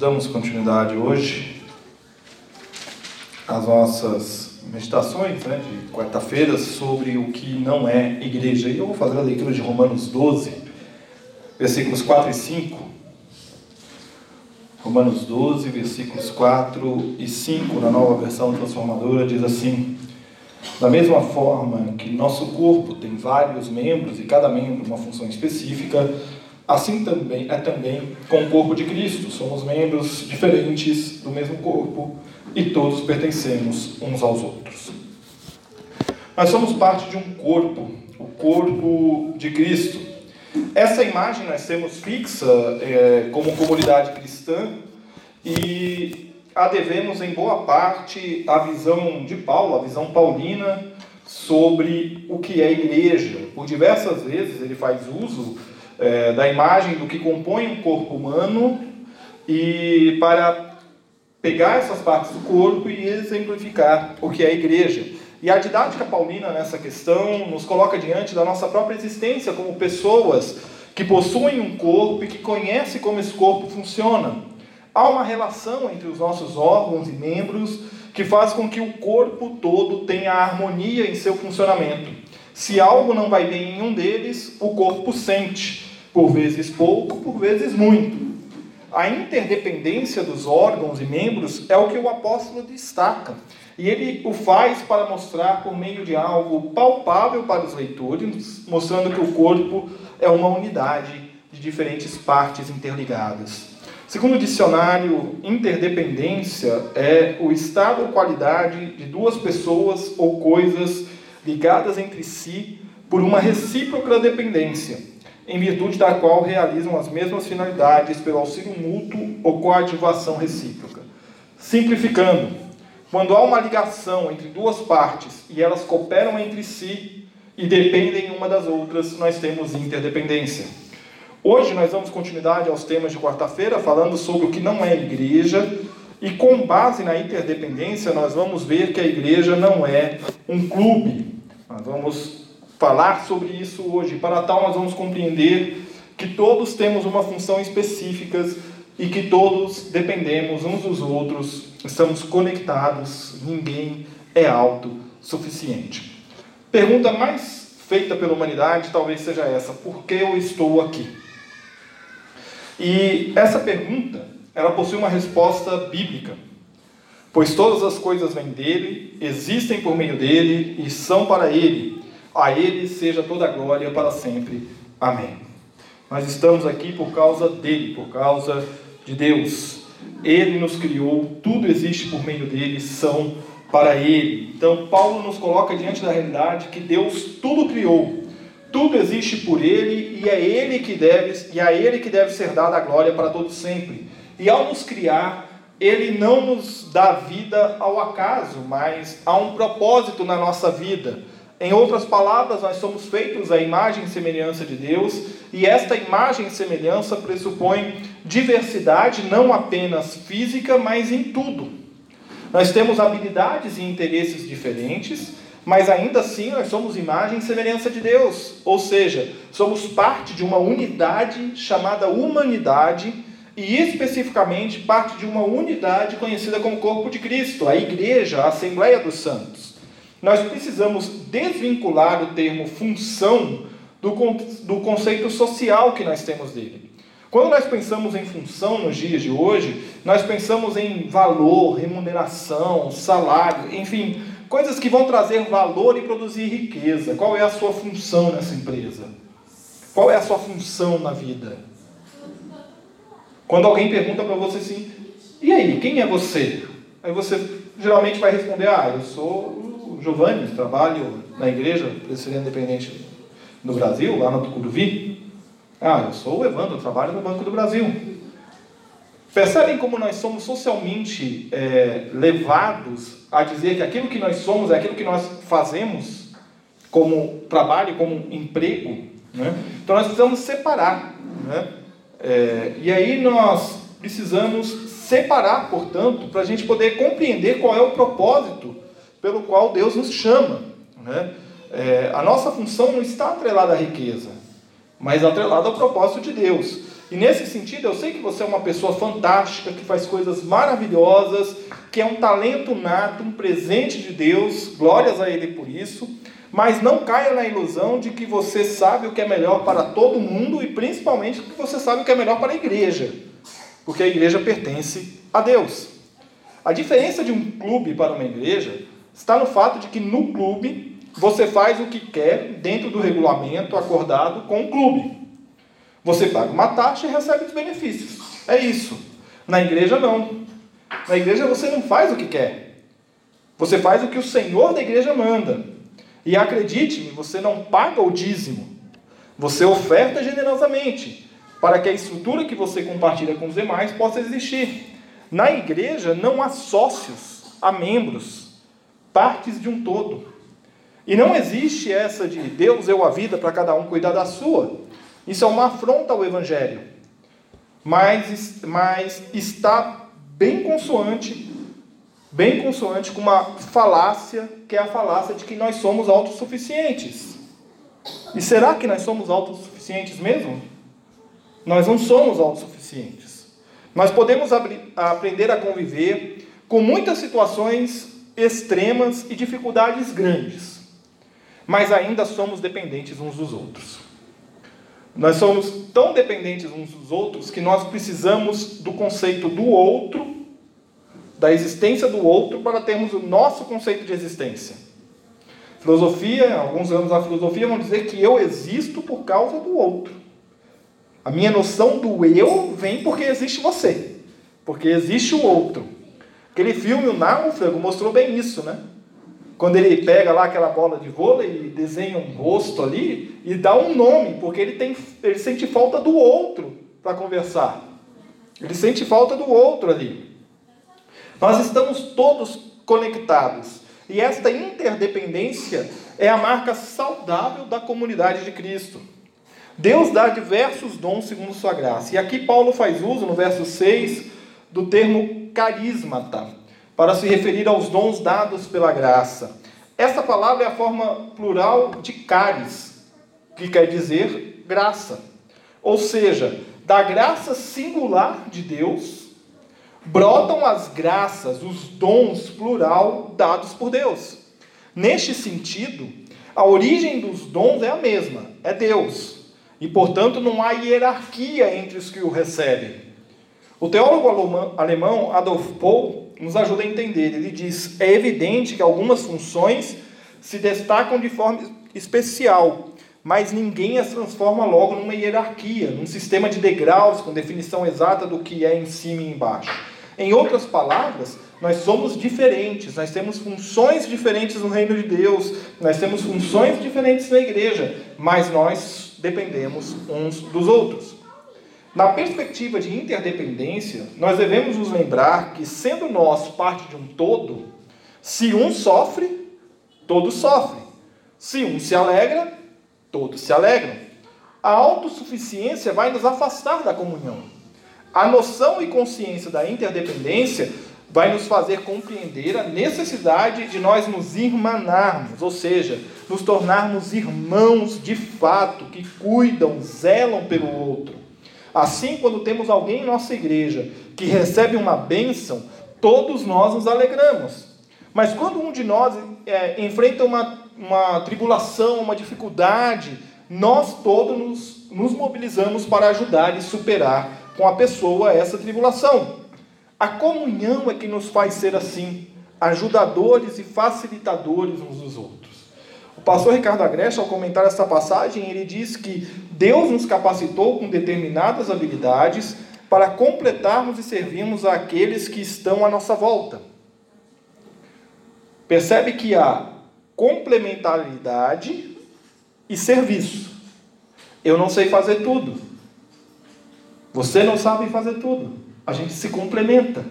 Damos continuidade hoje às nossas meditações né, de quarta-feira sobre o que não é igreja. E eu vou fazer a leitura de Romanos 12, versículos 4 e 5. Romanos 12, versículos 4 e 5, na nova versão transformadora, diz assim: Da mesma forma que nosso corpo tem vários membros e cada membro uma função específica, assim também é também com o corpo de Cristo. Somos membros diferentes do mesmo corpo e todos pertencemos uns aos outros. Nós somos parte de um corpo, o corpo de Cristo. Essa imagem nós temos fixa é, como comunidade cristã e a devemos em boa parte à visão de Paulo, a visão paulina sobre o que é igreja. Por diversas vezes ele faz uso é, da imagem do que compõe um corpo humano e para pegar essas partes do corpo e exemplificar o que é a igreja. E a didática paulina nessa questão nos coloca diante da nossa própria existência como pessoas que possuem um corpo e que conhecem como esse corpo funciona. Há uma relação entre os nossos órgãos e membros que faz com que o corpo todo tenha harmonia em seu funcionamento. Se algo não vai bem em um deles, o corpo sente, por vezes pouco, por vezes muito. A interdependência dos órgãos e membros é o que o apóstolo destaca. E ele o faz para mostrar por meio de algo palpável para os leitores, mostrando que o corpo é uma unidade de diferentes partes interligadas. Segundo o dicionário, interdependência é o estado ou qualidade de duas pessoas ou coisas ligadas entre si por uma recíproca dependência, em virtude da qual realizam as mesmas finalidades pelo auxílio mútuo ou coadjuvação recíproca. Simplificando, quando há uma ligação entre duas partes e elas cooperam entre si e dependem uma das outras, nós temos interdependência. Hoje nós damos continuidade aos temas de quarta-feira, falando sobre o que não é igreja, e com base na interdependência, nós vamos ver que a igreja não é um clube. Nós vamos falar sobre isso hoje. Para tal, nós vamos compreender que todos temos uma função específica e que todos dependemos uns dos outros, estamos conectados, ninguém é autossuficiente. Pergunta mais feita pela humanidade talvez seja essa: por que eu estou aqui? E essa pergunta, ela possui uma resposta bíblica. Pois todas as coisas vêm dele, existem por meio dele e são para ele. A ele seja toda a glória para sempre. Amém. Nós estamos aqui por causa dele, por causa de Deus. Ele nos criou, tudo existe por meio dele, são para ele. Então, Paulo nos coloca diante da realidade que Deus tudo criou tudo existe por ele e é ele que deve e a ele que deve ser dada a glória para todo sempre. E ao nos criar, ele não nos dá vida ao acaso, mas há um propósito na nossa vida. Em outras palavras, nós somos feitos à imagem e semelhança de Deus, e esta imagem e semelhança pressupõe diversidade não apenas física, mas em tudo. Nós temos habilidades e interesses diferentes, mas ainda assim nós somos imagem e semelhança de Deus, ou seja, somos parte de uma unidade chamada humanidade e especificamente parte de uma unidade conhecida como corpo de Cristo, a igreja, a Assembleia dos Santos. Nós precisamos desvincular o termo função do, do conceito social que nós temos dele. Quando nós pensamos em função nos dias de hoje, nós pensamos em valor, remuneração, salário, enfim, Coisas que vão trazer valor e produzir riqueza. Qual é a sua função nessa empresa? Qual é a sua função na vida? Quando alguém pergunta para você assim, e aí, quem é você? Aí você geralmente vai responder, ah, eu sou Giovanni, trabalho na igreja Presbiteriana Independente no Brasil, lá no Tucuruvi. Ah, eu sou o Evandro, trabalho no Banco do Brasil. Percebem como nós somos socialmente é, levados a dizer que aquilo que nós somos é aquilo que nós fazemos como trabalho, como emprego? Né? Então nós precisamos separar. Né? É, e aí nós precisamos separar, portanto, para a gente poder compreender qual é o propósito pelo qual Deus nos chama. Né? É, a nossa função não está atrelada à riqueza, mas atrelada ao propósito de Deus. E nesse sentido, eu sei que você é uma pessoa fantástica, que faz coisas maravilhosas, que é um talento nato, um presente de Deus, glórias a Ele por isso, mas não caia na ilusão de que você sabe o que é melhor para todo mundo e principalmente que você sabe o que é melhor para a igreja, porque a igreja pertence a Deus. A diferença de um clube para uma igreja está no fato de que no clube você faz o que quer dentro do regulamento acordado com o clube. Você paga uma taxa e recebe os benefícios. É isso. Na igreja, não. Na igreja você não faz o que quer. Você faz o que o Senhor da igreja manda. E acredite-me, você não paga o dízimo. Você oferta generosamente para que a estrutura que você compartilha com os demais possa existir. Na igreja não há sócios, há membros, partes de um todo. E não existe essa de Deus deu a vida para cada um cuidar da sua. Isso é uma afronta ao Evangelho. Mas, mas está bem consoante, bem consoante com uma falácia, que é a falácia de que nós somos autossuficientes. E será que nós somos autossuficientes mesmo? Nós não somos autossuficientes. Nós podemos aprender a conviver com muitas situações extremas e dificuldades grandes, mas ainda somos dependentes uns dos outros. Nós somos tão dependentes uns dos outros que nós precisamos do conceito do outro, da existência do outro, para termos o nosso conceito de existência. Filosofia, alguns anos da filosofia vão dizer que eu existo por causa do outro. A minha noção do eu vem porque existe você, porque existe o outro. Aquele filme, O Náufrago, mostrou bem isso, né? Quando ele pega lá aquela bola de vôlei e desenha um rosto ali e dá um nome, porque ele, tem, ele sente falta do outro para conversar. Ele sente falta do outro ali. Nós estamos todos conectados. E esta interdependência é a marca saudável da comunidade de Cristo. Deus dá diversos dons segundo sua graça. E aqui Paulo faz uso, no verso 6, do termo carismata para se referir aos dons dados pela graça. Essa palavra é a forma plural de caris, que quer dizer graça. Ou seja, da graça singular de Deus, brotam as graças, os dons plural dados por Deus. Neste sentido, a origem dos dons é a mesma, é Deus. E, portanto, não há hierarquia entre os que o recebem. O teólogo alemão Adolf Pohl nos ajuda a entender. Ele diz: é evidente que algumas funções se destacam de forma especial, mas ninguém as transforma logo numa hierarquia, num sistema de degraus com definição exata do que é em cima e embaixo. Em outras palavras, nós somos diferentes, nós temos funções diferentes no reino de Deus, nós temos funções diferentes na igreja, mas nós dependemos uns dos outros. Na perspectiva de interdependência, nós devemos nos lembrar que, sendo nós parte de um todo, se um sofre, todos sofrem. Se um se alegra, todos se alegram. A autossuficiência vai nos afastar da comunhão. A noção e consciência da interdependência vai nos fazer compreender a necessidade de nós nos irmanarmos, ou seja, nos tornarmos irmãos de fato, que cuidam, zelam pelo outro. Assim, quando temos alguém em nossa igreja que recebe uma bênção, todos nós nos alegramos. Mas quando um de nós é, enfrenta uma, uma tribulação, uma dificuldade, nós todos nos, nos mobilizamos para ajudar e superar com a pessoa essa tribulação. A comunhão é que nos faz ser assim, ajudadores e facilitadores uns dos outros. O pastor Ricardo Agreste, ao comentar essa passagem, ele diz que Deus nos capacitou com determinadas habilidades para completarmos e servirmos àqueles que estão à nossa volta. Percebe que há complementaridade e serviço. Eu não sei fazer tudo. Você não sabe fazer tudo. A gente se complementa.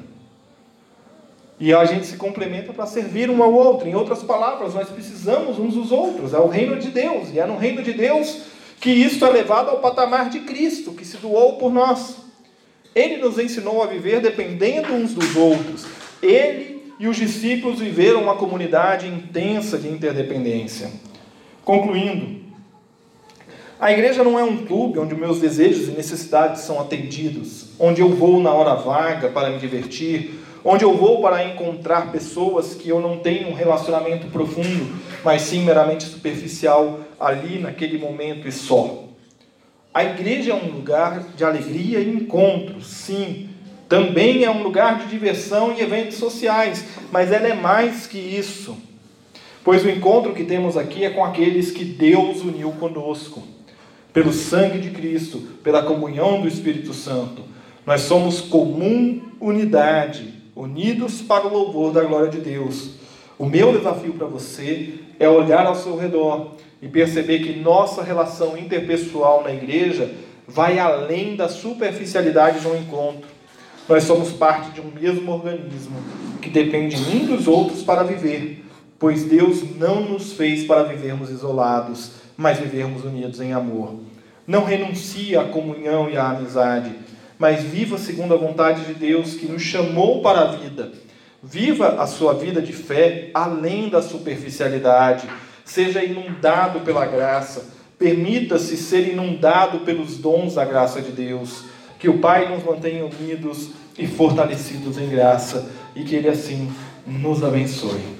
E a gente se complementa para servir um ao outro. Em outras palavras, nós precisamos uns dos outros. É o reino de Deus. E é no reino de Deus que isto é levado ao patamar de Cristo, que se doou por nós. Ele nos ensinou a viver dependendo uns dos outros. Ele e os discípulos viveram uma comunidade intensa de interdependência. Concluindo, a igreja não é um clube onde meus desejos e necessidades são atendidos, onde eu vou na hora vaga para me divertir, onde eu vou para encontrar pessoas que eu não tenho um relacionamento profundo, mas sim meramente superficial ali naquele momento e só. A igreja é um lugar de alegria e encontro, sim. Também é um lugar de diversão e eventos sociais, mas ela é mais que isso. Pois o encontro que temos aqui é com aqueles que Deus uniu conosco, pelo sangue de Cristo, pela comunhão do Espírito Santo. Nós somos comum unidade, unidos para o louvor da glória de Deus. O meu desafio para você é olhar ao seu redor e perceber que nossa relação interpessoal na igreja vai além da superficialidade de um encontro. Nós somos parte de um mesmo organismo que depende um dos outros para viver pois Deus não nos fez para vivermos isolados, mas vivermos unidos em amor. Não renuncie à comunhão e à amizade, mas viva segundo a vontade de Deus que nos chamou para a vida. Viva a sua vida de fé além da superficialidade. Seja inundado pela graça. Permita-se ser inundado pelos dons da graça de Deus. Que o Pai nos mantenha unidos e fortalecidos em graça e que Ele assim nos abençoe.